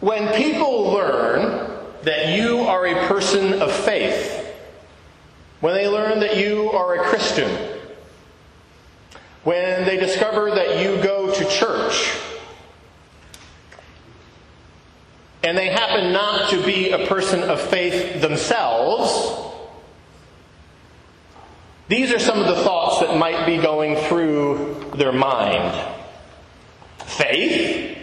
When people learn that you are a person of faith, when they learn that you are a Christian, when they discover that you go to church, and they happen not to be a person of faith themselves, these are some of the thoughts that might be going through their mind. Faith,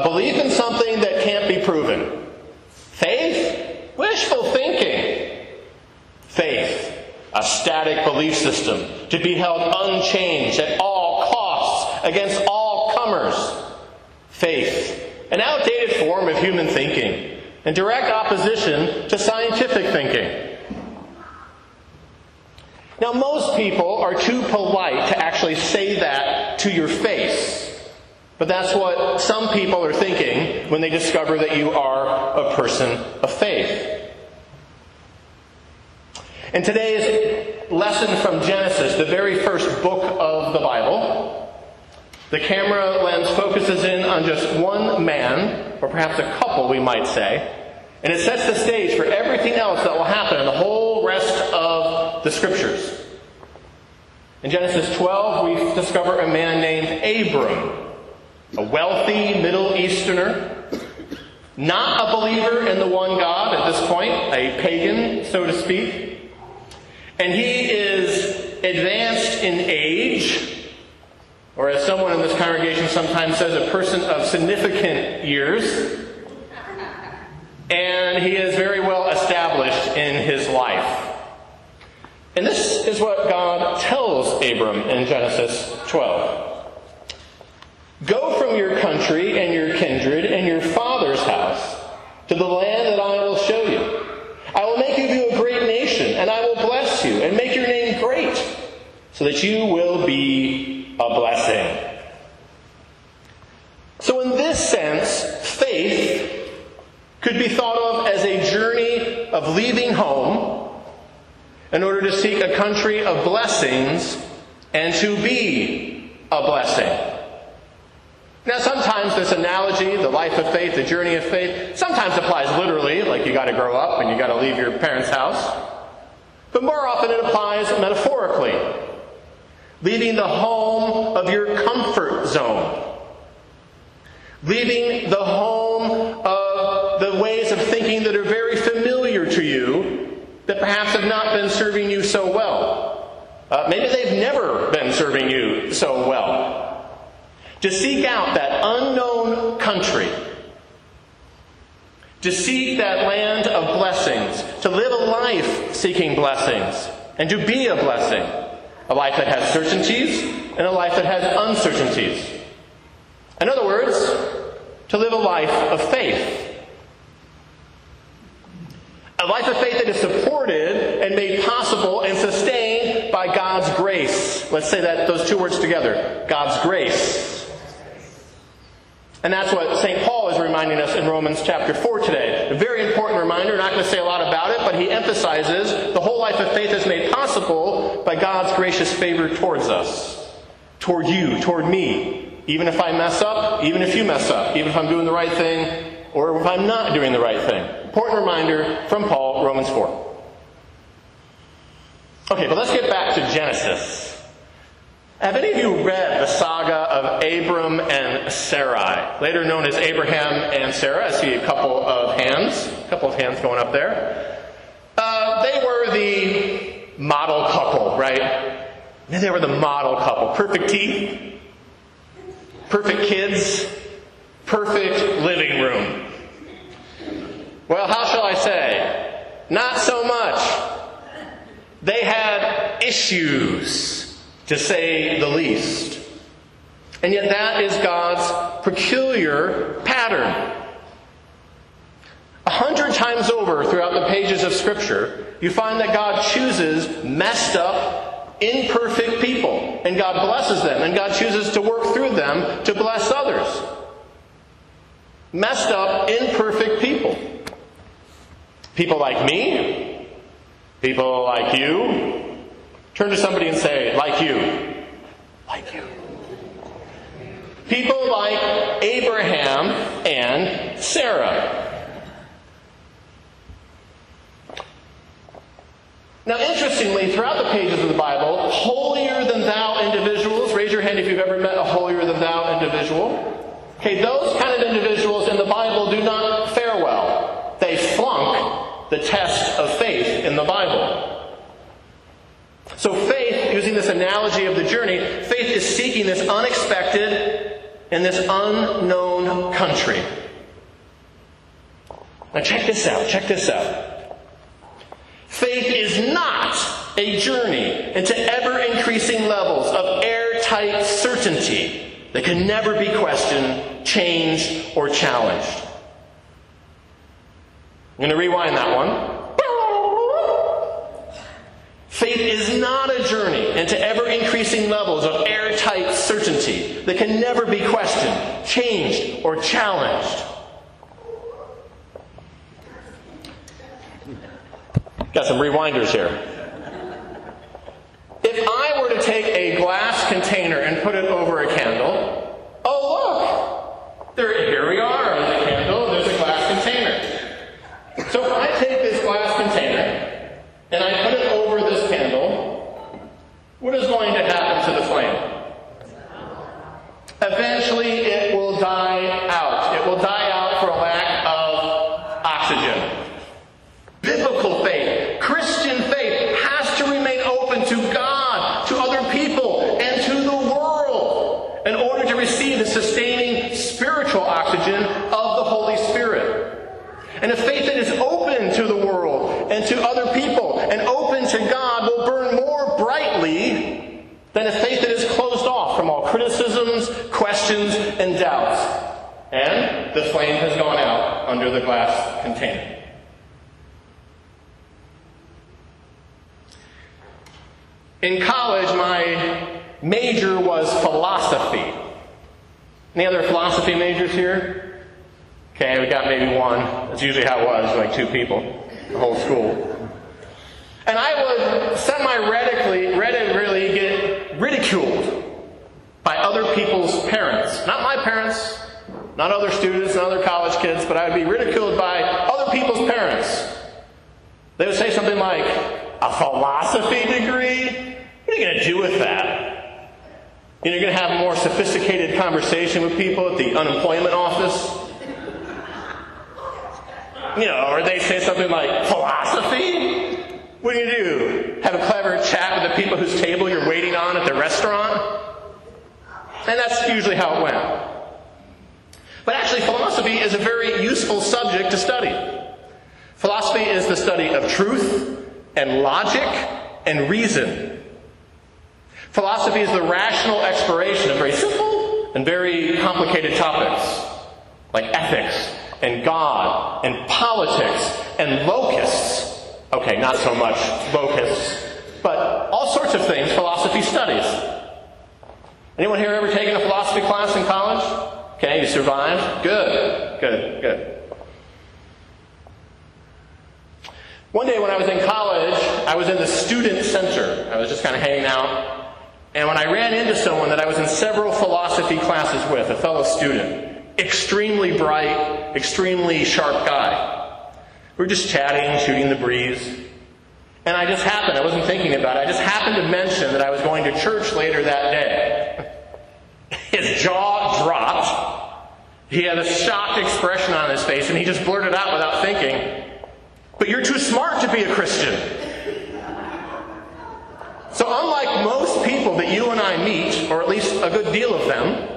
a belief in something that can't be proven. Faith, wishful thinking. Faith, a static belief system to be held unchanged at all costs against all comers. Faith, an outdated form of human thinking in direct opposition to scientific thinking. Now, most people are too polite to actually say that to your face. But that's what some people are thinking when they discover that you are a person of faith. In today's lesson from Genesis, the very first book of the Bible, the camera lens focuses in on just one man, or perhaps a couple, we might say, and it sets the stage for everything else that will happen in the whole rest of the scriptures. In Genesis 12, we discover a man named Abram, a wealthy Middle Easterner, not a believer in the one God at this point, a pagan, so to speak. And he is advanced in age, or as someone in this congregation sometimes says, a person of significant years. And he is very well established in his life. And this is what God tells Abram in Genesis 12. Go your country and your kindred and your father's house to the land that I will show you. I will make of you a great nation, and I will bless you and make your name great, so that you will be a blessing. So, in this sense, faith could be thought of as a journey of leaving home in order to seek a country of blessings and to be a blessing. Now, sometimes this analogy, the life of faith, the journey of faith, sometimes applies literally, like you got to grow up and you got to leave your parents' house. But more often it applies metaphorically, leaving the home of your comfort zone, leaving the home of the ways of thinking that are very familiar to you, that perhaps have not been serving you so well. Uh, maybe they've never been serving you so well to seek out that unknown country, to seek that land of blessings, to live a life seeking blessings, and to be a blessing. A life that has certainties and a life that has uncertainties. In other words, to live a life of faith. A life of faith that is supported and made possible and sustained by God's grace. Let's say that those two words together. God's grace. And that's what St. Paul is reminding us in Romans chapter 4 today. A very important reminder, not going to say a lot about it, but he emphasizes the whole life of faith is made possible by God's gracious favor towards us, toward you, toward me. Even if I mess up, even if you mess up, even if I'm doing the right thing, or if I'm not doing the right thing. Important reminder from Paul, Romans 4. Okay, but let's get back to Genesis. Have any of you read the saga of Abram and Sarai, later known as Abraham and Sarah? I see a couple of hands, a couple of hands going up there. Uh, they were the model couple, right? They were the model couple. Perfect teeth, perfect kids, perfect living room. Well, how shall I say? Not so much. They had issues to say the least. And yet, that is God's peculiar pattern. A hundred times over throughout the pages of Scripture, you find that God chooses messed up, imperfect people, and God blesses them, and God chooses to work through them to bless others. Messed up, imperfect people. People like me, people like you, Turn to somebody and say, like you. Like you. People like Abraham and Sarah. Now, interestingly, throughout the pages of the Bible, holier than thou individuals, raise your hand if you've ever met a holier than thou individual. Okay, those kind of individuals in the Bible do not fare well. They flunk the test of faith in the Bible. This analogy of the journey, faith is seeking this unexpected and this unknown country. Now, check this out. Check this out. Faith is not a journey into ever increasing levels of airtight certainty that can never be questioned, changed, or challenged. I'm going to rewind that one. Faith is not journey into ever increasing levels of airtight certainty that can never be questioned, changed, or challenged. Got some rewinders here. If I were to take a glass container and put it over a candle, oh look, there, here we are. There's a candle. There's a glass container. So if I take this glass container and I put it over this candle, what is going to happen to the flame? Eventually, it will die out. It will die out for a lack of oxygen. Biblical faith, Christian faith, has to remain open to God, to other people, and to the world in order to receive the sustaining spiritual oxygen of the Holy Spirit. And a faith that is open to the world and to other people and open to God will burn more brightly than a faith that is closed off from all criticisms, questions, and doubts. And the flame has gone out under the glass container. In college, my major was philosophy. Any other philosophy majors here? Okay, we got maybe one. That's usually how it was, like two people, the whole school. And I would semi-radically, really get ridiculed by other people's parents. Not my parents, not other students, not other college kids, but I would be ridiculed by other people's parents. They would say something like, a philosophy degree? What are you going to do with that? You know, you're going to have a more sophisticated conversation with people at the unemployment office. You know, or they say something like, philosophy? What do you do? Have a clever chat with the people whose table you're waiting on at the restaurant? And that's usually how it went. But actually, philosophy is a very useful subject to study. Philosophy is the study of truth and logic and reason. Philosophy is the rational exploration of very simple and very complicated topics like ethics and God and politics and locusts. Okay, not so much locusts, but all sorts of things philosophy studies. Anyone here ever taken a philosophy class in college? Okay, you survived? Good, good, good. One day when I was in college, I was in the student center. I was just kind of hanging out and when I ran into someone that I was in several philosophy classes with, a fellow student, extremely bright, extremely sharp guy, we were just chatting, shooting the breeze. And I just happened, I wasn't thinking about it, I just happened to mention that I was going to church later that day. His jaw dropped. He had a shocked expression on his face, and he just blurted out without thinking, But you're too smart to be a Christian. So, unlike most people that you and I meet, or at least a good deal of them,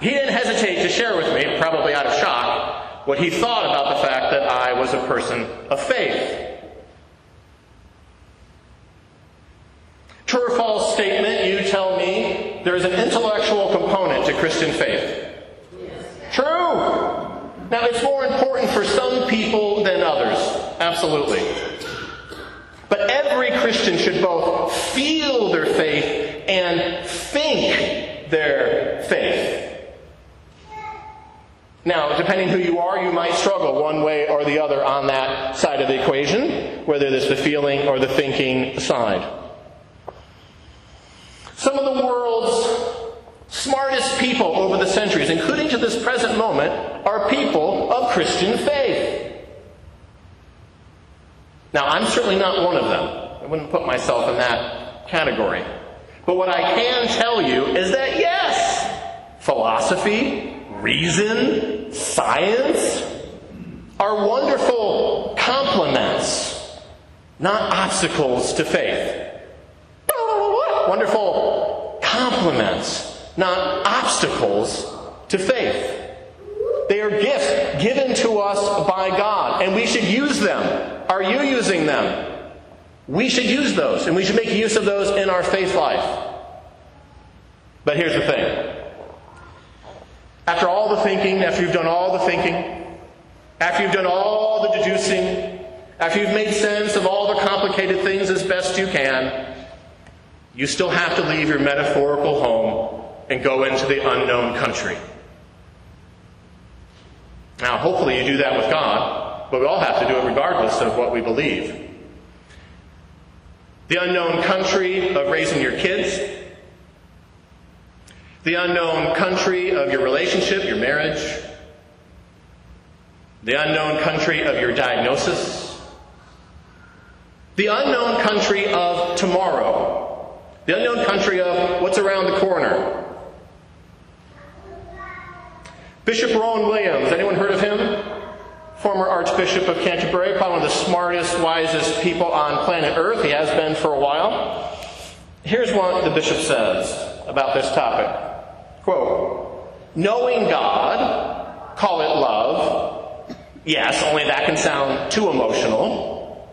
he didn't hesitate to share with me, probably out of shock, what he thought about the fact that I was a person of faith. True or false statement, you tell me there is an intellectual component to Christian faith. True. Now, it's more important for some people than others. Absolutely. But every Christian should both feel their faith and think their faith. Now, depending who you are, you might struggle one way or the other on that side of the equation, whether it's the feeling or the thinking side. Some of the world's smartest people over the centuries, including to this present moment, are people of Christian faith. Now, I'm certainly not one of them. I wouldn't put myself in that category. But what I can tell you is that yes, philosophy, reason, science are wonderful complements, not obstacles to faith. Wonderful complements, not obstacles to faith. They are gifts given to us by God, and we should use them. Are you using them? We should use those, and we should make use of those in our faith life. But here's the thing. After all the thinking, after you've done all the thinking, after you've done all the deducing, after you've made sense of all the complicated things as best you can, you still have to leave your metaphorical home and go into the unknown country. Now, hopefully, you do that with God, but we all have to do it regardless of what we believe. The unknown country of raising your kids, the unknown country of your relationship, your marriage, the unknown country of your diagnosis, the unknown country of tomorrow, the unknown country of what's around the corner. Bishop Rowan Williams, anyone heard of him? Former Archbishop of Canterbury, probably one of the smartest, wisest people on planet Earth. He has been for a while. Here's what the bishop says about this topic. Quote, knowing God, call it love. Yes, only that can sound too emotional.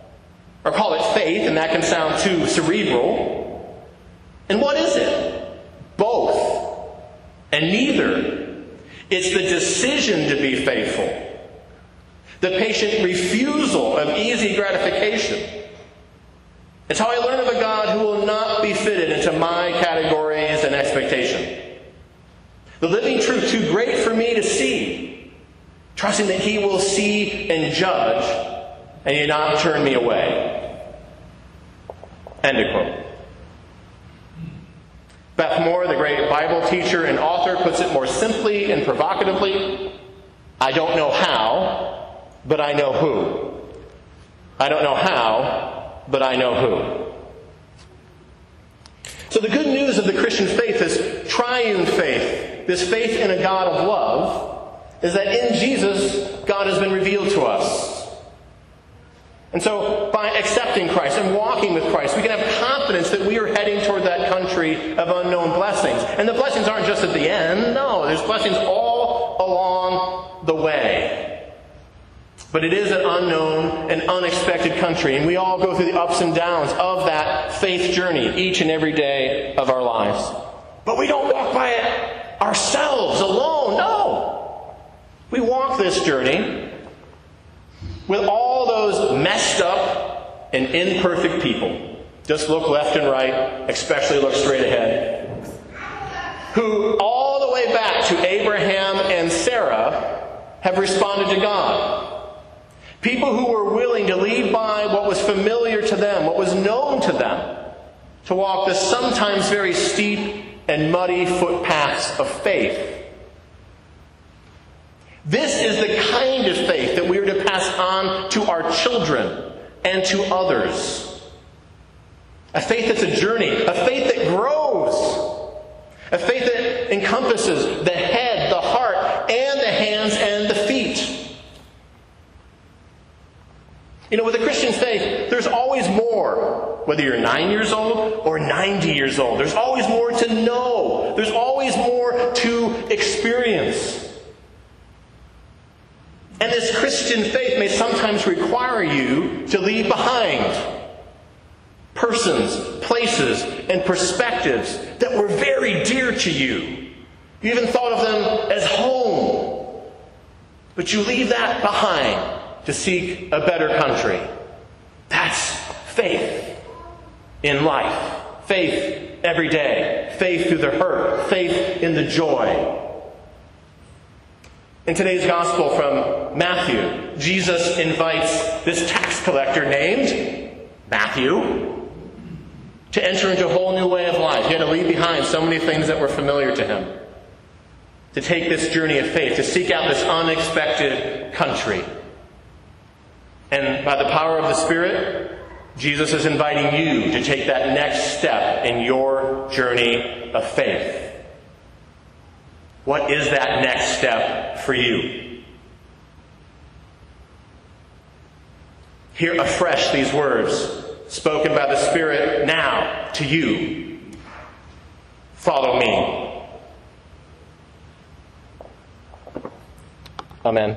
Or call it faith, and that can sound too cerebral. And what is it? Both. And neither. It's the decision to be faithful. The patient refusal of easy gratification. It's how I learn of a God who will not be fitted into my categories and expectation. The living truth too great for me to see, trusting that He will see and judge and you not turn me away. End of quote. Beth Moore, the great Bible teacher and author, puts it more simply and provocatively I don't know how, but I know who. I don't know how, but I know who. So the good news of the Christian faith is triune faith this faith in a God of love, is that in Jesus, God has been revealed to us. And so, by accepting Christ and walking with Christ, we can have confidence that we are heading toward that country of unknown blessings. And the blessings aren't just at the end, no, there's blessings all along the way. But it is an unknown and unexpected country, and we all go through the ups and downs of that faith journey each and every day of our lives. But we don't walk by it ourselves alone. No. We walk this journey with all those messed up and imperfect people. Just look left and right, especially look straight ahead. Who, all the way back to Abraham and Sarah, have responded to God. People who were willing to leave by what was familiar to them, what was known to them, to walk the sometimes very steep and muddy footpaths of faith. This is the kind of faith that we are to pass on to our children and to others. A faith that's a journey, a faith that grows, a faith that encompasses the head, the heart, and the hands and the You know, with a Christian faith, there's always more. Whether you're nine years old or 90 years old, there's always more to know. There's always more to experience. And this Christian faith may sometimes require you to leave behind persons, places, and perspectives that were very dear to you. You even thought of them as home. But you leave that behind to seek a better country. That's faith in life. Faith every day. Faith through the hurt. Faith in the joy. In today's gospel from Matthew, Jesus invites this tax collector named Matthew to enter into a whole new way of life. He had to leave behind so many things that were familiar to him. to take this journey of faith, to seek out this unexpected country. And by the power of the Spirit, Jesus is inviting you to take that next step in your journey of faith. What is that next step for you? Hear afresh these words spoken by the Spirit now to you. Follow me. Amen.